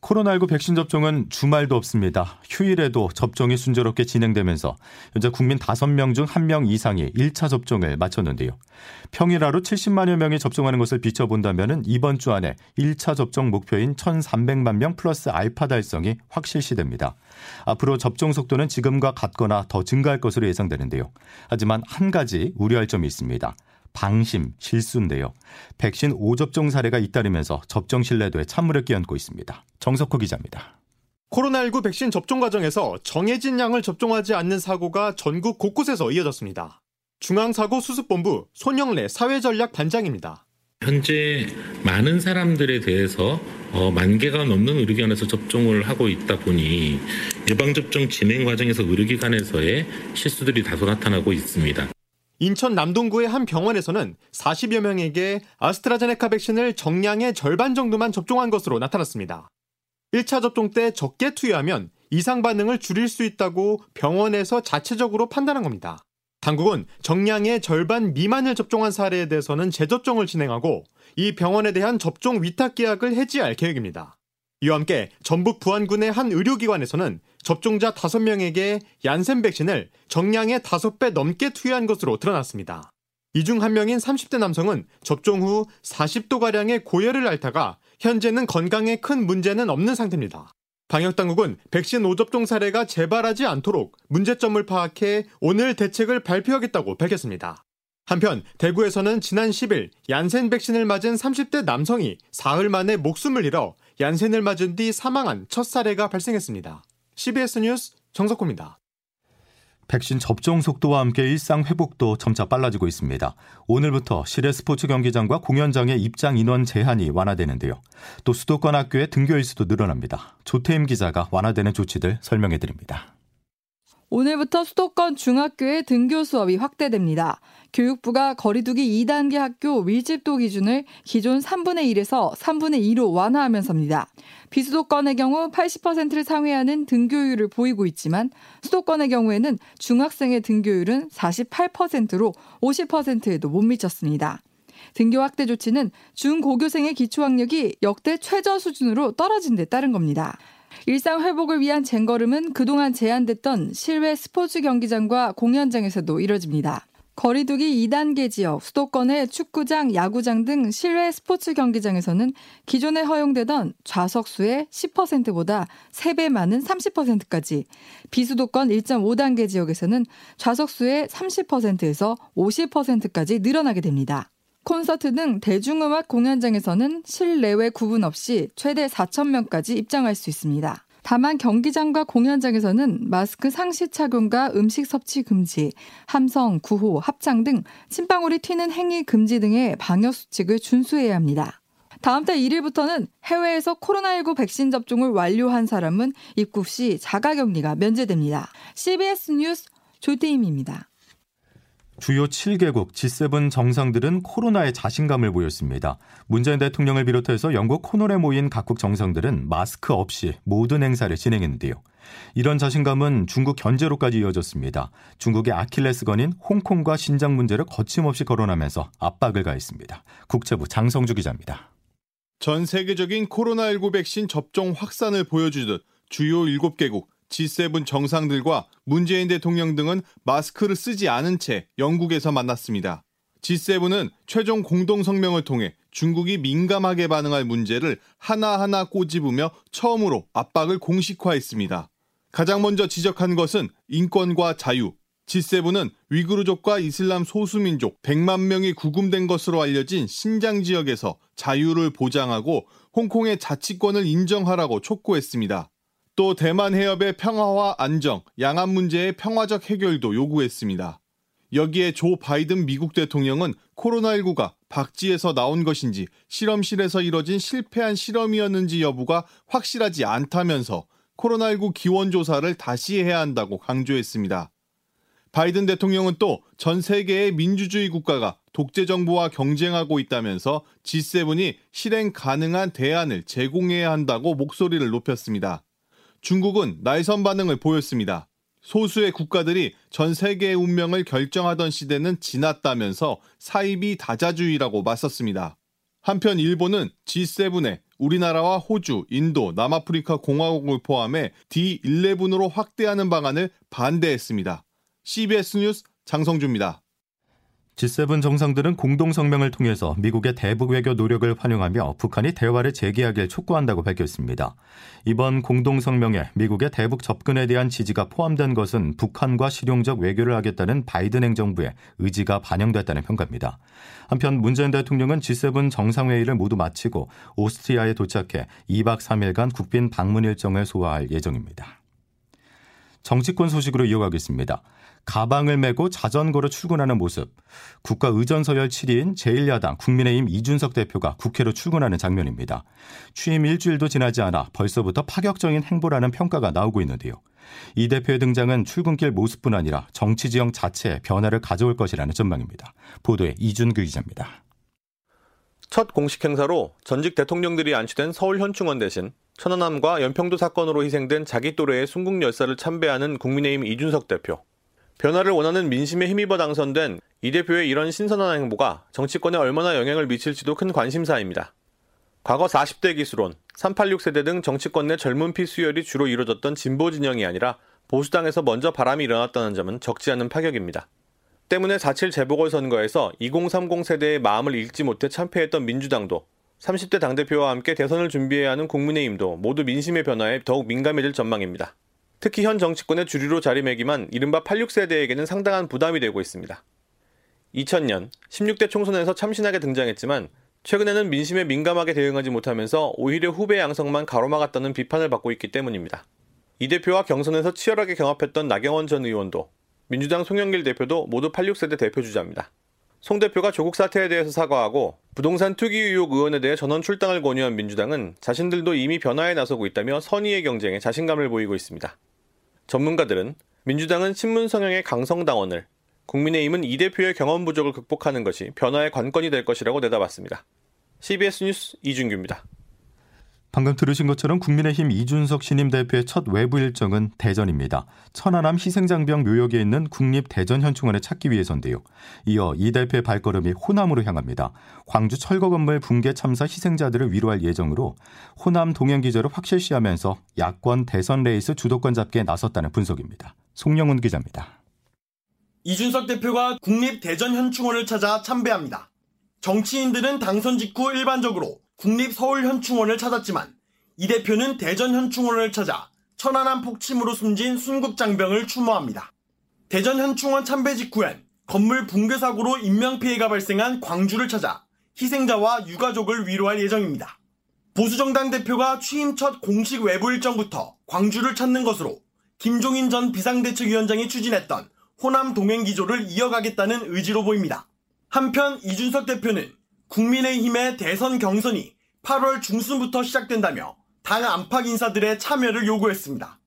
코로나19 백신 접종은 주말도 없습니다. 휴일에도 접종이 순조롭게 진행되면서 현재 국민 5명 중 1명 이상이 1차 접종을 마쳤는데요. 평일 하루 70만여 명이 접종하는 것을 비춰본다면 이번 주 안에 1차 접종 목표인 1,300만 명 플러스 알파 달성이 확실시됩니다. 앞으로 접종 속도는 지금과 같거나 더 증가할 것으로 예상되는데요. 하지만 한 가지 우려할 점이 있습니다. 방심, 실수인데요. 백신 5접종 사례가 잇따르면서 접종 신뢰도에 찬물을 끼얹고 있습니다. 정석호 기자입니다. 코로나19 백신 접종 과정에서 정해진 양을 접종하지 않는 사고가 전국 곳곳에서 이어졌습니다. 중앙사고수습본부 손영래 사회전략 반장입니다. 현재 많은 사람들에 대해서 어, 만 개가 넘는 의료기관에서 접종을 하고 있다 보니 예방접종 진행 과정에서 의료기관에서의 실수들이 다소 나타나고 있습니다. 인천 남동구의 한 병원에서는 40여 명에게 아스트라제네카 백신을 정량의 절반 정도만 접종한 것으로 나타났습니다. 1차 접종 때 적게 투여하면 이상 반응을 줄일 수 있다고 병원에서 자체적으로 판단한 겁니다. 당국은 정량의 절반 미만을 접종한 사례에 대해서는 재접종을 진행하고 이 병원에 대한 접종 위탁 계약을 해지할 계획입니다. 이와 함께 전북 부안군의 한 의료기관에서는 접종자 5명에게 얀센 백신을 정량의 5배 넘게 투여한 것으로 드러났습니다. 이 중 한 명인 30대 남성은 접종 후 40도가량의 고열을 앓다가 현재는 건강에 큰 문제는 없는 상태입니다. 방역당국은 백신 5접종 사례가 재발하지 않도록 문제점을 파악해 오늘 대책을 발표하겠다고 밝혔습니다. 한편 대구에서는 지난 10일 얀센 백신을 맞은 30대 남성이 사흘 만에 목숨을 잃어 얀센을 맞은 뒤 사망한 첫 사례가 발생했습니다. CBS 뉴스 정석호입니다. 백신 접종 속도와 함께 일상 회복도 점차 빨라지고 있습니다. 오늘부터 실외 스포츠 경기장과 공연장의 입장 인원 제한이 완화되는데요. 또 수도권 학교의 등교 일수도 늘어납니다. 조태임 기자가 완화되는 조치들 설명해 드립니다. 오늘부터 수도권 중학교의 등교 수업이 확대됩니다. 교육부가 거리두기 2단계 학교 밀집도 기준을 기존 3분의 1에서 3분의 2로 완화하면서입니다. 비수도권의 경우 80%를 상회하는 등교율을 보이고 있지만 수도권의 경우에는 중학생의 등교율은 48%로 50%에도 못 미쳤습니다. 등교 확대 조치는 중고교생의 기초학력이 역대 최저 수준으로 떨어진 데 따른 겁니다. 일상 회복을 위한 쟁걸음은 그동안 제한됐던 실외 스포츠 경기장과 공연장에서도 이뤄집니다. 거리두기 2단계 지역, 수도권의 축구장, 야구장 등 실외 스포츠 경기장에서는 기존에 허용되던 좌석수의 10%보다 3배 많은 30%까지, 비수도권 1.5단계 지역에서는 좌석수의 30%에서 50%까지 늘어나게 됩니다. 콘서트 등 대중음악 공연장에서는 실내외 구분 없이 최대 4,000명까지 입장할 수 있습니다. 다만 경기장과 공연장에서는 마스크 상시 착용과 음식 섭취 금지, 함성, 구호, 합창 등 침방울이 튀는 행위 금지 등의 방역 수칙을 준수해야 합니다. 다음 달 1일부터는 해외에서 코로나19 백신 접종을 완료한 사람은 입국 시 자가 격리가 면제됩니다. CBS 뉴스 조태임입니다. 주요 7개국 G7 정상들은 코로나에 자신감을 보였습니다. 문재인 대통령을 비롯해서 영국 코노에 모인 각국 정상들은 마스크 없이 모든 행사를 진행했는데요. 이런 자신감은 중국 견제로까지 이어졌습니다. 중국의 아킬레스건인 홍콩과 신장 문제를 거침없이 거론하면서 압박을 가했습니다. 국제부 장성주 기자입니다. 전 세계적인 코로나19 백신 접종 확산을 보여주듯 주요 7개국 G7 정상들과 문재인 대통령 등은 마스크를 쓰지 않은 채 영국에서 만났습니다. G7은 최종 공동 성명을 통해 중국이 민감하게 반응할 문제를 하나하나 꼬집으며 처음으로 압박을 공식화했습니다. 가장 먼저 지적한 것은 인권과 자유. G7은 위구르족과 이슬람 소수민족 100만 명이 구금된 것으로 알려진 신장 지역에서 자유를 보장하고 홍콩의 자치권을 인정하라고 촉구했습니다. 또 대만 해협의 평화와 안정, 양안 문제의 평화적 해결도 요구했습니다. 여기에 조 바이든 미국 대통령은 코로나19가 박쥐에서 나온 것인지 실험실에서 이뤄진 실패한 실험이었는지 여부가 확실하지 않다면서 코로나19 기원 조사를 다시 해야 한다고 강조했습니다. 바이든 대통령은 또 전 세계의 민주주의 국가가 독재 정부와 경쟁하고 있다면서 G7이 실행 가능한 대안을 제공해야 한다고 목소리를 높였습니다. 중국은 날선 반응을 보였습니다. 소수의 국가들이 전 세계의 운명을 결정하던 시대는 지났다면서 사이비 다자주의라고 맞섰습니다. 한편 일본은 G7에 우리나라와 호주, 인도, 남아프리카 공화국을 포함해 D11으로 확대하는 방안을 반대했습니다. CBS 뉴스 장성주입니다. G7 정상들은 공동 성명을 통해서 미국의 대북 외교 노력을 환영하며 북한이 대화를 재개하길 촉구한다고 밝혔습니다. 이번 공동 성명에 미국의 대북 접근에 대한 지지가 포함된 것은 북한과 실용적 외교를 하겠다는 바이든 행정부의 의지가 반영됐다는 평가입니다. 한편 문재인 대통령은 G7 정상회의를 모두 마치고 오스트리아에 도착해 2박 3일간 국빈 방문 일정을 소화할 예정입니다. 정치권 소식으로 이어가겠습니다. 가방을 메고 자전거로 출근하는 모습. 국가 의전서열 7위인 제1야당 국민의힘 이준석 대표가 국회로 출근하는 장면입니다. 취임 일주일도 지나지 않아 벌써부터 파격적인 행보라는 평가가 나오고 있는데요. 이 대표의 등장은 출근길 모습뿐 아니라 정치 지형 자체에 변화를 가져올 것이라는 전망입니다. 보도에 이준규 기자입니다. 첫 공식 행사로 전직 대통령들이 안치된 서울 현충원 대신 천안함과 연평도 사건으로 희생된 자기 또래의 순국 열사를 참배하는 국민의힘 이준석 대표. 변화를 원하는 민심에 힘입어 당선된 이 대표의 이런 신선한 행보가 정치권에 얼마나 영향을 미칠지도 큰 관심사입니다. 과거 40대 기수론, 386 세대 등 정치권 내 젊은 피 수혈이 주로 이루어졌던 진보 진영이 아니라 보수당에서 먼저 바람이 일어났다는 점은 적지 않은 파격입니다. 때문에 4.7 재보궐선거에서 2030 세대의 마음을 읽지 못해 참패했던 민주당도 30대 당대표와 함께 대선을 준비해야 하는 국민의힘도 모두 민심의 변화에 더욱 민감해질 전망입니다. 특히 현 정치권의 주류로 자리매김한 이른바 86세대에게는 상당한 부담이 되고 있습니다. 2000년 16대 총선에서 참신하게 등장했지만 최근에는 민심에 민감하게 대응하지 못하면서 오히려 후배 양성만 가로막았다는 비판을 받고 있기 때문입니다. 이 대표와 경선에서 치열하게 경합했던 나경원 전 의원도 민주당 송영길 대표도 모두 86세대 대표주자입니다. 송 대표가 조국 사태에 대해서 사과하고 부동산 투기 의혹 의원에 대해 전원 출당을 권유한 민주당은 자신들도 이미 변화에 나서고 있다며 선의의 경쟁에 자신감을 보이고 있습니다. 전문가들은 민주당은 친문 성향의 강성 당원을, 국민의힘은 이 대표의 경험 부족을 극복하는 것이 변화의 관건이 될 것이라고 내다봤습니다. CBS 뉴스 이준규입니다. 방금 들으신 것처럼 국민의힘 이준석 신임 대표의 첫 외부 일정은 대전입니다. 천안함 희생장병 묘역에 있는 국립대전현충원을 찾기 위해서인데요. 이어 이 대표의 발걸음이 호남으로 향합니다. 광주 철거 건물 붕괴 참사 희생자들을 위로할 예정으로 호남 동행 기절을 확실시하면서 야권 대선 레이스 주도권 잡기에 나섰다는 분석입니다. 송영훈 기자입니다. 이준석 대표가 국립대전현충원을 찾아 참배합니다. 정치인들은 당선 직후 일반적으로 국립서울현충원을 찾았지만 이 대표는 대전현충원을 찾아 천안함 폭침으로 숨진 순국 장병을 추모합니다. 대전현충원 참배 직후엔 건물 붕괴 사고로 인명피해가 발생한 광주를 찾아 희생자와 유가족을 위로할 예정입니다. 보수정당 대표가 취임 첫 공식 외부 일정부터 광주를 찾는 것으로 김종인 전 비상대책위원장이 추진했던 호남 동행 기조를 이어가겠다는 의지로 보입니다. 한편 이준석 대표는 국민의힘의 대선 경선이 8월 중순부터 시작된다며 당 안팎 인사들의 참여를 요구했습니다.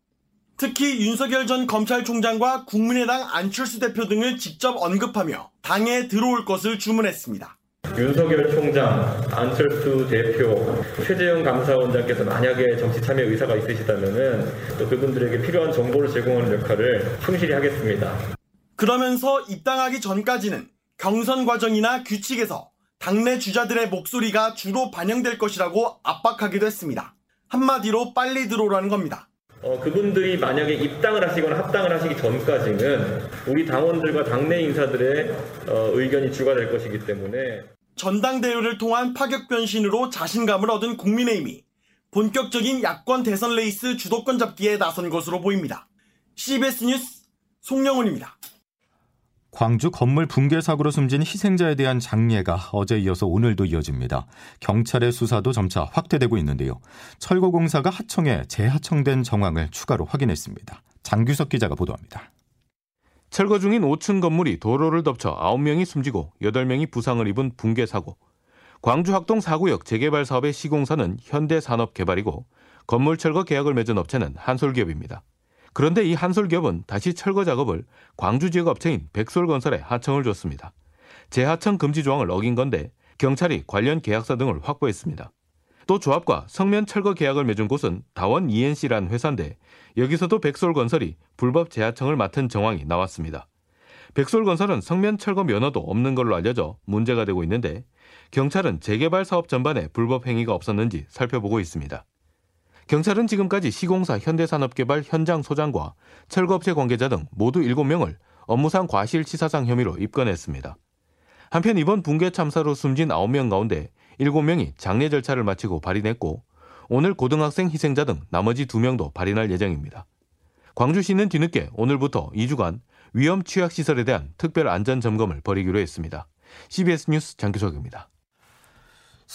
특히 윤석열 전 검찰총장과 국민의당 안철수 대표 등을 직접 언급하며 당에 들어올 것을 주문했습니다. 윤석열 총장, 안철수 대표, 최재형 감사원장께서 만약에 정치 참여 의사가 있으시다면 또 그분들에게 필요한 정보를 제공하는 역할을 충실히 하겠습니다. 그러면서 입당하기 전까지는 경선 과정이나 규칙에서 당내 주자들의 목소리가 주로 반영될 것이라고 압박하기도 했습니다. 한마디로 빨리 들어오라는 겁니다. 어, 그분들이 만약에 입당을 하시거나 합당을 하시기 전까지는 우리 당원들과 당내 인사들의 어, 의견이 주가 될 것이기 때문에 전당대회를 통한 파격 변신으로 자신감을 얻은 국민의힘이 본격적인 야권 대선 레이스 주도권 잡기에 나선 것으로 보입니다. CBS 뉴스 송영훈입니다. 광주 건물 붕괴 사고로 숨진 희생자에 대한 장례가 어제 이어서 오늘도 이어집니다. 경찰의 수사도 점차 확대되고 있는데요. 철거공사가 하청에 재하청된 정황을 추가로 확인했습니다. 장규석 기자가 보도합니다. 철거 중인 5층 건물이 도로를 덮쳐 9명이 숨지고 8명이 부상을 입은 붕괴 사고. 광주 학동 4구역 재개발 사업의 시공사는 현대산업개발이고 건물 철거 계약을 맺은 업체는 한솔기업입니다. 그런데 이 한솔기업은 다시 철거 작업을 광주 지역 업체인 백솔건설에 하청을 줬습니다. 재하청 금지 조항을 어긴 건데 경찰이 관련 계약서 등을 확보했습니다. 또 조합과 성면 철거 계약을 맺은 곳은 다원 ENC라는 회사인데 여기서도 백솔건설이 불법 재하청을 맡은 정황이 나왔습니다. 백솔건설은 성면 철거 면허도 없는 걸로 알려져 문제가 되고 있는데 경찰은 재개발 사업 전반에 불법 행위가 없었는지 살펴보고 있습니다. 경찰은 지금까지 시공사 현대산업개발 현장 소장과 철거업체 관계자 등 모두 7명을 업무상 과실치사상 혐의로 입건했습니다. 한편 이번 붕괴 참사로 숨진 9명 가운데 7명이 장례 절차를 마치고 발인했고 오늘 고등학생 희생자 등 나머지 2명도 발인할 예정입니다. 광주시는 뒤늦게 오늘부터 2주간 위험 취약 시설에 대한 특별 안전 점검을 벌이기로 했습니다. CBS 뉴스 장규석입니다.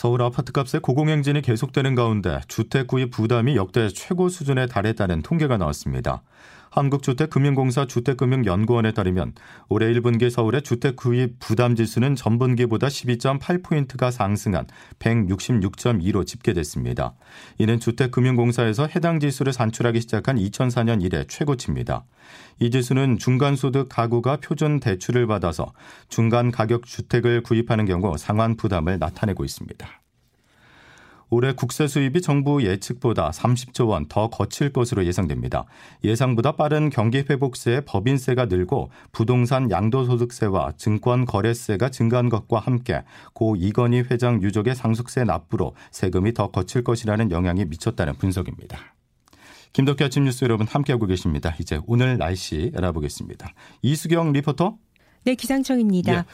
서울 아파트값의 고공행진이 계속되는 가운데 주택 구입 부담이 역대 최고 수준에 달했다는 통계가 나왔습니다. 한국주택금융공사 주택금융연구원에 따르면 올해 1분기 서울의 주택 구입 부담 지수는 전분기보다 12.8포인트가 상승한 166.2로 집계됐습니다. 이는 주택금융공사에서 해당 지수를 산출하기 시작한 2004년 이래 최고치입니다. 이 지수는 중간소득 가구가 표준 대출을 받아서 중간 가격 주택을 구입하는 경우 상환 부담을 나타내고 있습니다. 올해 국세 수입이 정부 예측보다 30조 원 더 거칠 것으로 예상됩니다. 예상보다 빠른 경기 회복세에 법인세가 늘고 부동산 양도소득세와 증권 거래세가 증가한 것과 함께 고 이건희 회장 유족의 상속세 납부로 세금이 더 거칠 것이라는 영향이 미쳤다는 분석입니다. 김덕기 아침 뉴스 여러분 함께하고 계십니다. 이제 오늘 날씨 알아보겠습니다. 이수경 리포터. 네, 기상청입니다. 예,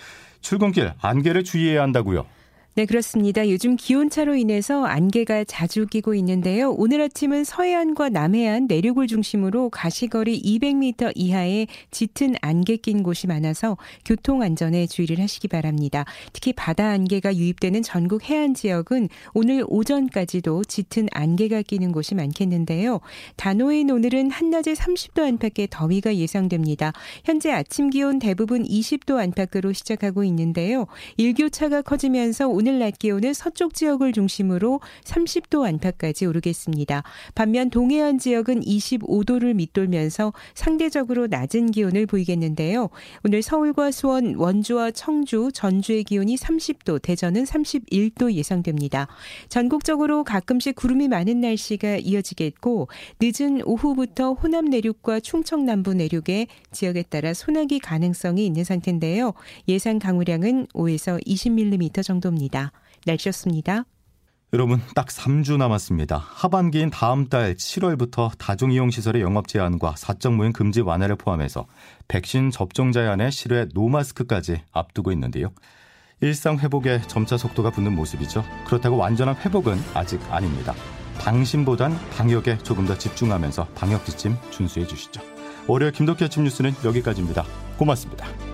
출근길 안개를 주의해야 한다고요. 네, 그렇습니다. 요즘 기온차로 인해서 안개가 자주 끼고 있는데요. 오늘 아침은 서해안과 남해안 내륙을 중심으로 가시거리 200m 이하의 짙은 안개 낀 곳이 많아서 교통 안전에 주의를 하시기 바랍니다. 특히 바다 안개가 유입되는 전국 해안 지역은 오늘 오전까지도 짙은 안개가 끼는 곳이 많겠는데요. 단오인 오늘은 한낮에 30도 안팎의 더위가 예상됩니다. 현재 아침 기온 대부분 20도 안팎으로 시작하고 있는데요. 일교차가 커지면서 오늘 낮 기온은 서쪽 지역을 중심으로 30도 안팎까지 오르겠습니다. 반면 동해안 지역은 25도를 밑돌면서 상대적으로 낮은 기온을 보이겠는데요. 오늘 서울과 수원, 원주와 청주, 전주의 기온이 30도, 대전은 31도 예상됩니다. 전국적으로 가끔씩 구름이 많은 날씨가 이어지겠고 늦은 오후부터 호남 내륙과 충청 남부 내륙에 지역에 따라 소나기 가능성이 있는 상태인데요. 예상 강우량은 5에서 20mm 정도입니다. 있습니다. 날씨였습니다. 여러분 딱 3주 남았습니다. 하반기인 다음 달 7월부터 다중이용 시설의 영업 제한과 사적 모임 금지 완화를 포함해서 백신 접종자의 한해 실외 노마스크까지 앞두고 있는데요. 일상 회복에 점차 속도가 붙는 모습이죠. 그렇다고 완전한 회복은 아직 아닙니다. 방심보단 방역에 조금 더 집중하면서 방역 지침 준수해 주시죠. 월요일 김덕희 아침 뉴스는 여기까지입니다. 고맙습니다.